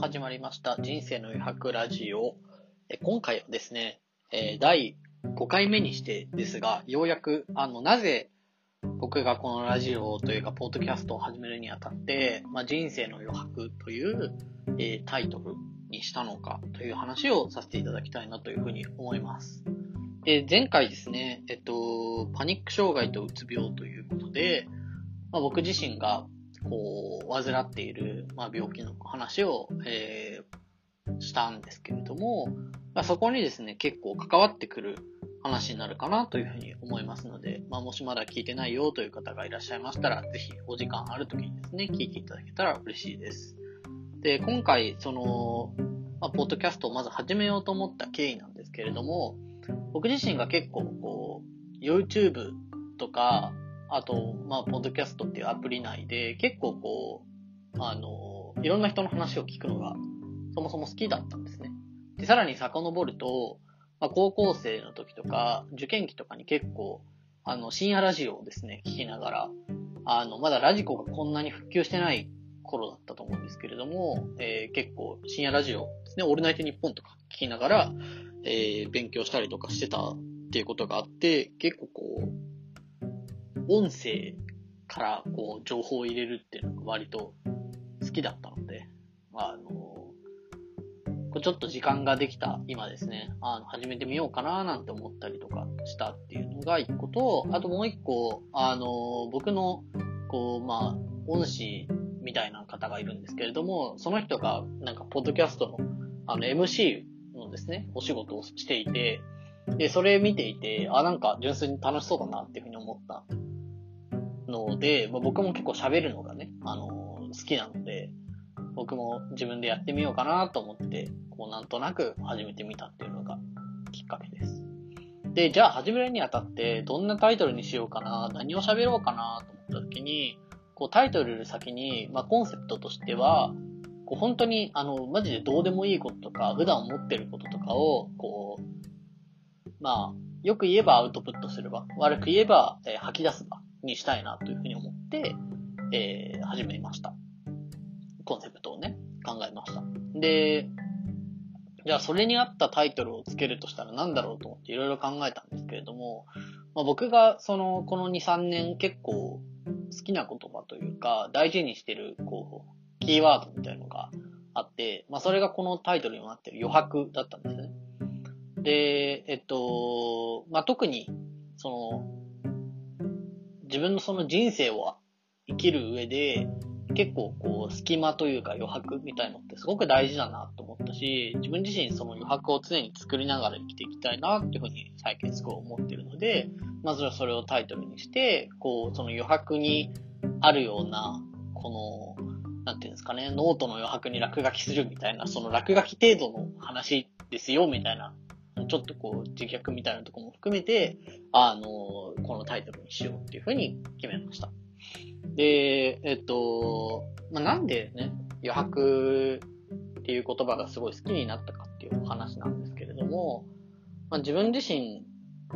始まりました人生の余白ラジオ。え今回はですね、えー第5回目にしてですが、ようやく、あの、なぜ僕がこのラジオというか、ポッドキャストを始めるにあたって、まあ、人生の余白という、えータイトルにしたのかという話をさせていただきたいなというふうに思います。で、前回ですね、えっと、パニック障害とうつ病ということで、まあ、僕自身がこう、患っている、まあ、病気の話を、えーしたんですけれども、まあ、そこにですね、結構関わってくる話になるかなというふうに思いますので、まあ、もしまだ聞いてないよという方がいらっしゃいましたら、ぜひお時間ある時にですね、聞いていただけたら嬉しいです。で、今回、その、まあ、ポッドキャストをまず始めようと思った経緯なんですけれども、僕自身が結構こう、YouTube とか、あと、まあ、ポッドキャストっていうアプリ内で、結構こう、あの、いろんな人の話を聞くのが、そもそも好きだったんですね。で、さらに遡ると、まあ、高校生の時とか、受験期とかに結構、あの、深夜ラジオをですね、聞きながら、あの、まだラジコがこんなに復旧してない頃だったと思うんですけれども、えー結構深夜ラジオですね、オールナイトニッポンとか聞きながら、えー勉強したりとかしてたっていうことがあって、結構こう、音声からこう情報を入れるっていうのが割と好きだったので、あの、こうちょっと時間ができた今ですね、あの、始めてみようかななんて思ったりとかしたっていうのが一個と、あともう一個、あの、僕の、こう、まあ、恩師みたいな方がいるんですけれども、その人が、なんか、ポッドキャストの、あの、MC のですね、お仕事をしていて、で、それ見ていて、あ、なんか、純粋に楽しそうだなっていうふうに思ったので、まあ、僕も結構喋るのがね、あの好きなので、僕も自分でやってみようかなと思って、こうなんとなく始めてみたっていうのがきっかけです。で、じゃあ始めるにあたって、どんなタイトルにしようかな、何を喋ろうかなと思った時に、こうタイトルより先に、まあコンセプトとしては、こう本当に、あの、マジでどうでもいいこととか、普段思ってることとかを、こう、まあ、よく言えばアウトプットする場、悪く言えば、えー吐き出す場にしたいなというふうに思って、えー始めました。コンセプトをね、考えました。で、じゃあそれに合ったタイトルをつけるとしたら何だろうと思っていろいろ考えたんですけれども、まあ、僕がその、この2、3年結構好きな言葉というか、大事にしてる、こう、キーワードみたいなのがあって、まあそれがこのタイトルにもなってる余白だったんですね。で、えっと、まあ特に、その、自分のその人生を生きる上で、結構こう、隙間というか余白みたいのってすごく大事だなと思ったし、自分自身その余白を常に作りながら生きていきたいなっていうふうに最近すごい思ってるので、まずはそれをタイトルにして、こう、その余白にあるような、この、なんていうんですかね、ノートの余白に落書きするみたいな、その落書き程度の話ですよ、みたいな、ちょっとこう、自虐みたいなとこも含めて、あの、このタイトルにしようっていうふうに決めました。で、えっと、まあ、なんでね、余白っていう言葉がすごい好きになったかっていうお話なんですけれども、まあ、自分自身、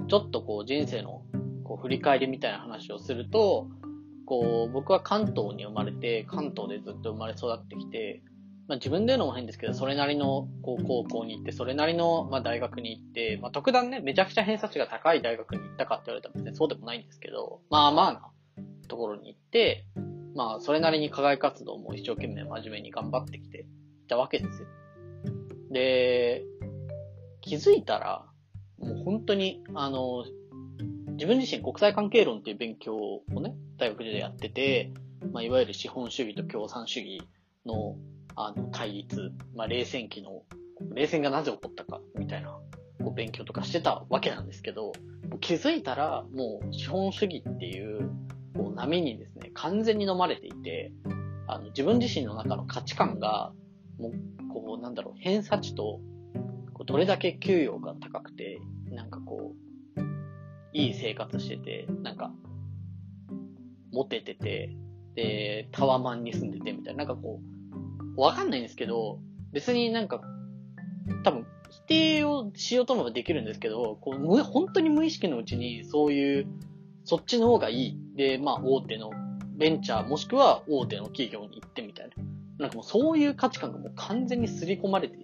ちょっとこう人生のこう振り返りみたいな話をすると、こう、僕は関東に生まれて、関東でずっと生まれ育ってきて、まあ、自分で言うのも変ですけど、それなりの高校に行って、それなりのまあ大学に行って、まあ、特段ね、めちゃくちゃ偏差値が高い大学に行ったかって言われたら別にそうでもないんですけど、まあまあなところに行って、まあそれなりに課外活動も一生懸命真面目に頑張ってきていたわけですよ。で、気づいたら、もう本当に、あの、自分自身国際関係論っていう勉強をね、大学でやってて、まあいわゆる資本主義と共産主義のあの対立、まあ冷戦期の、冷戦がなぜ起こったかみたいなこう勉強とかしてたわけなんですけど、気づいたらもう資本主義っていうこう波にですね、完全に飲まれていて、あの自分自身の中の価値観が、もう、こう、なんだろう、偏差値と、こうどれだけ給与が高くて、なんかこう、いい生活してて、なんか、モテてて、で、タワマンに住んでてみたいな、なんかこう、わかんないんですけど、別になんか、多分、否定をしようと思えばできるんですけど、こう、本当に無意識のうちに、そういう、そっちの方がいい。で、まあ、大手のベンチャー、もしくは大手の企業に行ってみたいな。なんかもうそういう価値観がもう完全に刷り込まれて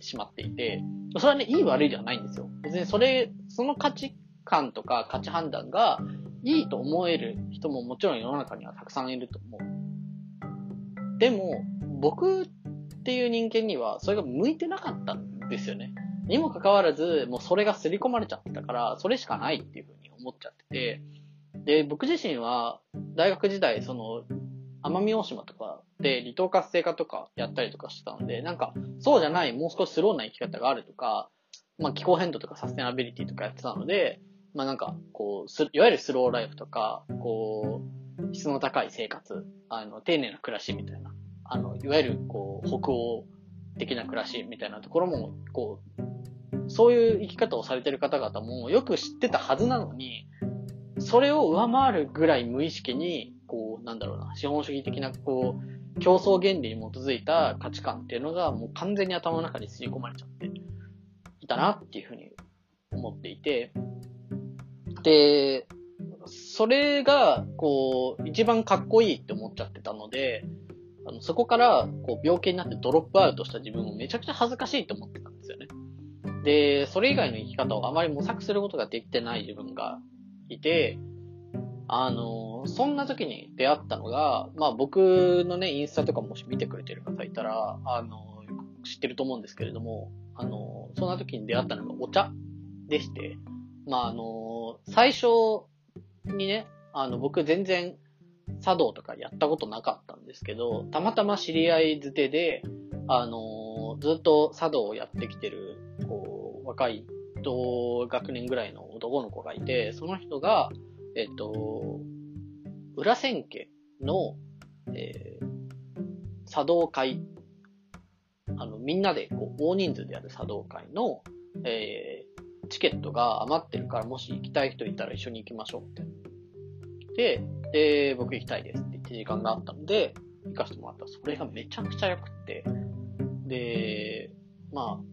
しまっていて、それはね、いい悪いではないんですよ。別にそれ、その価値観とか価値判断がいいと思える人ももちろん世の中にはたくさんいると思う。でも、僕っていう人間にはそれが向いてなかったんですよね。にもかかわらず、もうそれが刷り込まれちゃったから、それしかないっていうふうに思っちゃってて、で、僕自身は大学時代、その、奄美大島とかで離島活性化とかやったりとかしてたので、なんか、そうじゃない、もう少しスローな生き方があるとか、まあ気候変動とかサステナビリティとかやってたので、まあなんか、こう、いわゆるスローライフとか、こう、質の高い生活、あの、丁寧な暮らしみたいな、あの、いわゆる、こう、北欧的な暮らしみたいなところも、こう、そういう生き方をされてる方々もよく知ってたはずなのに、それを上回るぐらい無意識に、こう、なんだろうな、資本主義的な、こう、競争原理に基づいた価値観っていうのがもう完全に頭の中に吸い込まれちゃっていたなっていうふうに思っていて、で、それが、こう、一番かっこいいって思っちゃってたので、あのそこから、こう、病気になってドロップアウトした自分をめちゃくちゃ恥ずかしいと思ってたんですよね。で、それ以外の生き方をあまり模索することができてない自分がいて、あの、そんな時に出会ったのが、まあ僕のね、インスタとかもし見てくれてる方いたら、あの、知ってると思うんですけれども、あの、そんな時に出会ったのがお茶でして、まああの、最初にね、あの、僕全然茶道とかやったことなかったんですけど、たまたま知り合いづてで、あの、ずっと茶道をやってきてる、こう、若い同学年ぐらいの男の子がいて、その人が、えっと、裏千家の、えー、茶道会、あの、みんなで、こう、大人数でやる茶道会の、えー、チケットが余ってるから、もし行きたい人いたら一緒に行きましょうって。で、で、僕行きたいですって言って時間があったので、行かせてもらった、それがめちゃくちゃ良くって、で、まあ、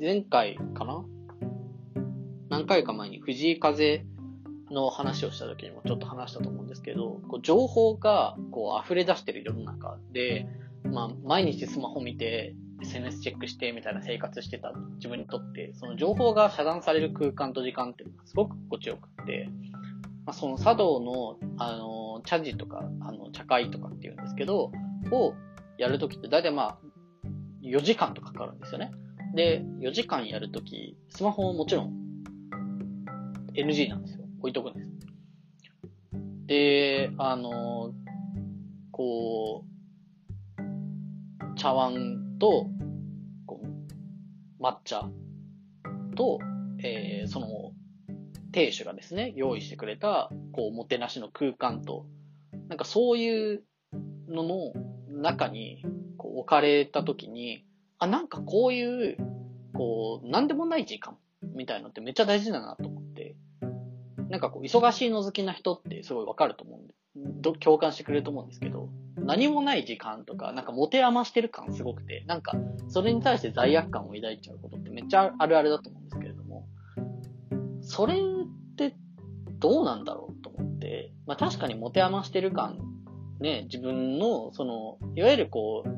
前回かな？何回か前に藤井風の話をした時にもちょっと話したと思うんですけど、こう情報がこう溢れ出してる世の中で、まあ、毎日スマホ見て、SNS チェックしてみたいな生活してた自分にとって、その情報が遮断される空間と時間っていうのがすごく心地よくって、まあ、その茶道の、あの、茶事とか、あの、茶会とかっていうんですけど、をやるときって大体まあ、4時間とかかかるんですよね。で、4時間やるとき、スマホももちろん NG なんですよ。置いとくんです。で、あの、こう、茶碗と、こう、抹茶と、えー、その、亭主がですね、用意してくれた、こう、もてなしの空間と、なんかそういうのの中に、こう、置かれた時に、あ、なんかこういう、こう、なんでもない時間みたいのってめっちゃ大事だなと思って、なんかこう、忙しいの好きな人ってすごいわかると思うんで、共感してくれると思うんですけど、何もない時間とか、なんか持て余してる感すごくて、なんか、それに対して罪悪感を抱いちゃうことってめっちゃあるあるだと思うんですけれども、それどうなんだろうと思って、まあ確かに持て余してる感、ね、自分の、その、いわゆるこう、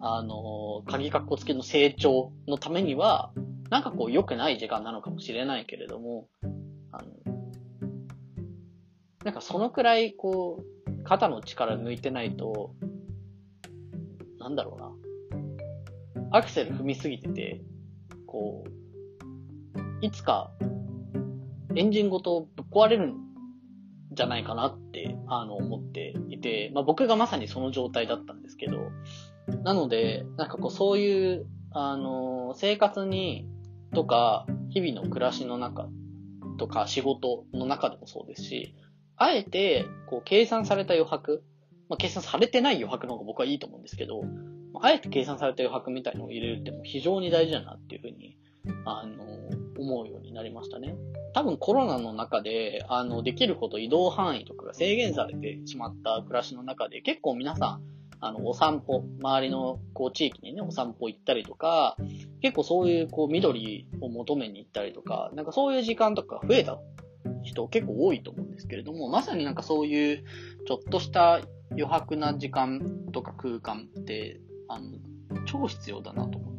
あの、鍵括弧付きの成長のためには、なんかこう良くない時間なのかもしれないけれども、あの、なんかそのくらいこう、肩の力抜いてないと、なんだろうな。アクセル踏みすぎてて、こう、いつかエンジンごとぶっ壊れるんじゃないかなって、あの、思っていて、まあ僕がまさにその状態だったんですけど、なので、なんかこうそういう、あの、生活にとか、日々の暮らしの中とか仕事の中でもそうですし、あえて、こう、計算された余白、まあ、計算されてない余白の方が僕はいいと思うんですけど、あえて計算された余白みたいのを入れるっても非常に大事だなっていうふうに、あの、思うようになりましたね。多分コロナの中で、あの、できるほど移動範囲とかが制限されてしまった暮らしの中で、結構皆さん、あの、お散歩、周りの、こう、地域にね、お散歩行ったりとか、結構そういう、こう、緑を求めに行ったりとか、なんかそういう時間とか増えた人結構多いと思うんですけれども、まさになんかそういう、ちょっとした余白な時間とか空間って、あの、超必要だなと思って。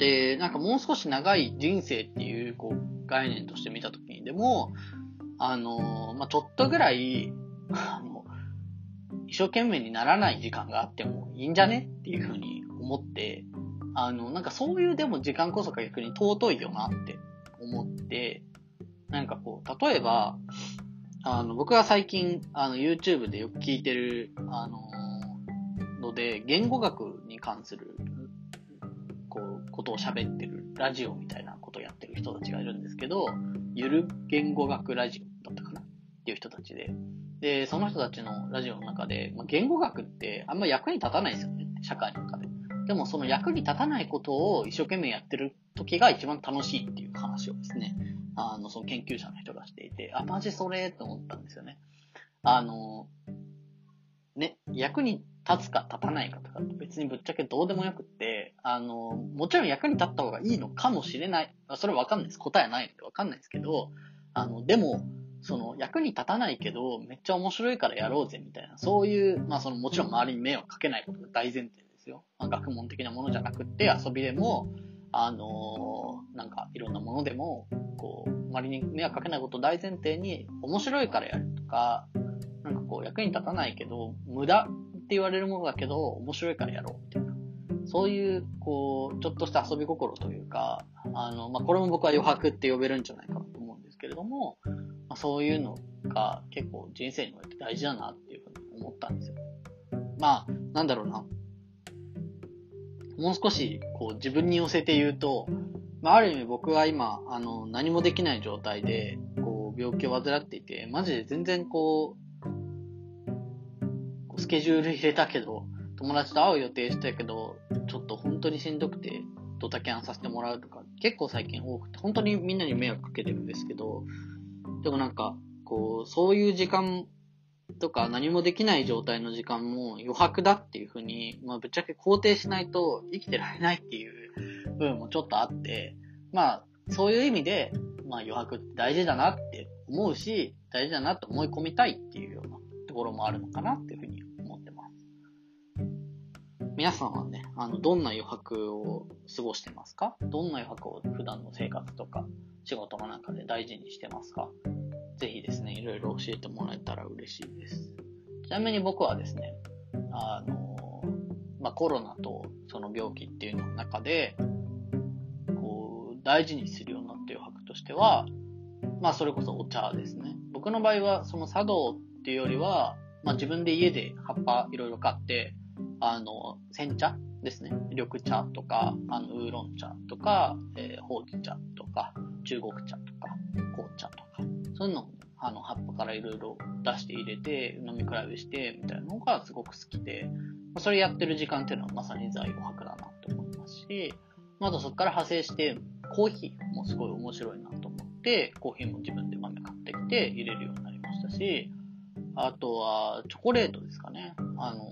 で、なんかもう少し長い人生っていう、こう、概念として見たときにでも、あの、まあ、ちょっとぐらい、あの、一生懸命にならない時間があってもいいんじゃねっていうふうに思って、あの、なんかそういうでも時間こそが逆に尊いよなって思って、なんかこう、例えば、あの、僕が最近、あの、YouTube でよく聞いてる、あのので、言語学に関する、こ、とを喋ってるラジオみたいなことをやってる人たちがいるんですけど、ゆる言語学ラジオだったかなっていう人たちで。で、その人たちのラジオの中で、まあ、言語学ってあんま役に立たないですよね。社会の中で。でもその役に立たないことを一生懸命やってる時が一番楽しいっていう話をですね、あの、その研究者の人がしていて、あ、マジそれと思ったんですよね。あの、ね、役に立つか立たないかとか別にぶっちゃけどうでもよくって、あの、もちろん役に立った方がいいのかもしれない。それわかんないです。答えないのでわかんないですけど、あの、でも、その役に立たないけど、めっちゃ面白いからやろうぜみたいな、そういう、まあそのもちろん周りに迷惑かけないことが大前提ですよ。まあ、学問的なものじゃなくって遊びでも、あのー、なんかいろんなものでも、こう、周りに迷惑かけないことを大前提に、面白いからやるとか、なんかこう、役に立たないけど、無駄って言われるものだけど、面白いからやろうっていう。そういう、こう、ちょっとした遊び心というか、あの、まあ、これも僕は余白って呼べるんじゃないかなと思うんですけれども、まあ、そういうのが結構人生において大事だなっていうふうに思ったんですよ。まあ、なんだろうな。もう少し、こう、自分に寄せて言うと、まあ、ある意味僕は今、あの、何もできない状態で、こう、病気を患っていて、マジで全然こう、スケジュール入れたけど、友達と会う予定してたけど、ちょっと本当にしんどくて、ドタキャンさせてもらうとか、結構最近多くて、本当にみんなに迷惑かけてるんですけど、でもなんか、こう、そういう時間とか何もできない状態の時間も余白だっていうふうに、まあぶっちゃけ肯定しないと生きてられないっていう部分もちょっとあって、まあそういう意味で、まあ余白って大事だなって思うし、大事だなと思い込みたいっていうようなところもあるのかなっていうふうに。皆さんはね、あの、どんな余白を過ごしてますか？どんな余白を普段の生活とか仕事の中で大事にしてますか？ぜひですね、いろいろ教えてもらえたら嬉しいです。ちなみに僕はですね、あの、まあ、コロナとその病気っていうの中で、こう、大事にするようになった余白としては、まあ、それこそお茶ですね。僕の場合は、その茶道っていうよりは、まあ、自分で家で葉っぱいろいろ買って、あの、煎茶ですね。緑茶とか、あの、ウーロン茶とか、えー、ほうじ茶とか、中国茶とか、紅茶とか、そういうのを、あの、葉っぱからいろいろ出して入れて、飲み比べして、みたいなのがすごく好きで、それやってる時間っていうのはまさに財を博だなと思いますし、あとそこから派生して、コーヒーもすごい面白いなと思って、コーヒーも自分で豆買ってきて入れるようになりましたし、あとは、チョコレートですかね。あの、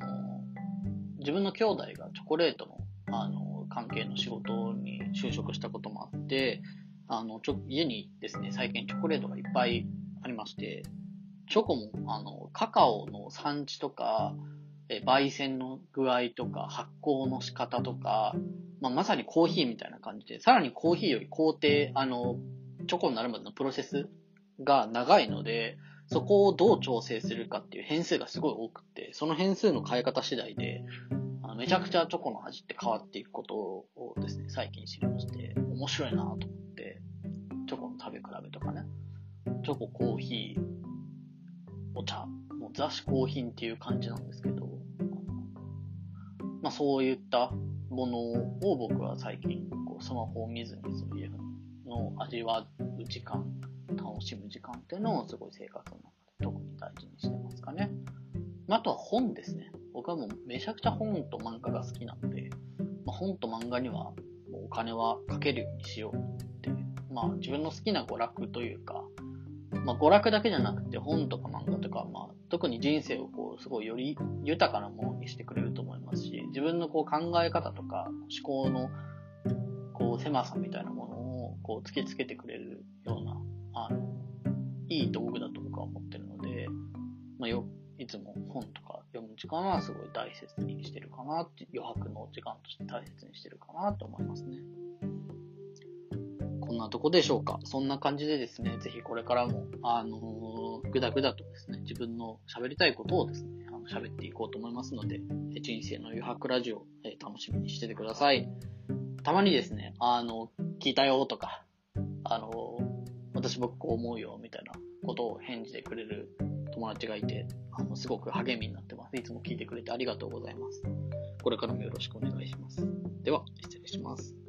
自分の兄弟がチョコレートの、あの、関係の仕事に就職したこともあって、あの、ちょ、家にですね、最近チョコレートがいっぱいありまして、チョコも、あの、カカオの産地とか、え、焙煎の具合とか、発酵の仕方とか、まあ、まさにコーヒーみたいな感じで、さらにコーヒーより工程、あの、チョコになるまでのプロセスが長いので、そこをどう調整するかっていう変数がすごい多くて、その変数の変え方次第で、あのめちゃくちゃチョコの味って変わっていくことをですね、最近知りまして、面白いなと思って。チョコの食べ比べとかね。チョコ、コーヒー、お茶、もう雑誌コーヒーっていう感じなんですけど、まあそういったものを僕は最近、こうスマホを見ずにそういうの味わう時間、楽しむ時間っていうのをすごい生活の中で特に大事にしてますかね。あとは本ですね。僕はもうめちゃくちゃ本と漫画が好きなので、まあ、本と漫画にはお金はかけるようにしようまあ自分の好きな娯楽というか、まあ娯楽だけじゃなくて本とか漫画とか、まあ特に人生をこうすごいより豊かなものにしてくれると思いますし、自分のこう考え方とか思考のこう狭さみたいなものをこう突きつけてくれるような、いい道具だと僕は思ってるので、まあよ、いつも本とか読む時間はすごい大切にしてるかなって、余白の時間として大切にしてるかなと思いますね。こんなとこでしょうか。そんな感じでですね、ぜひこれからも、あのー、ぐだぐだとですね、自分の喋りたいことをですね、あの喋っていこうと思いますので、人生の余白ラジオ、えー、楽しみにしててください。たまにですね、あの、聞いたよとか、あの、私僕こう思うよみたいなことを返事でくれる友達がいて、あの、すごく励みになってます。いつも聞いてくれてありがとうございます。これからもよろしくお願いします。では、失礼します。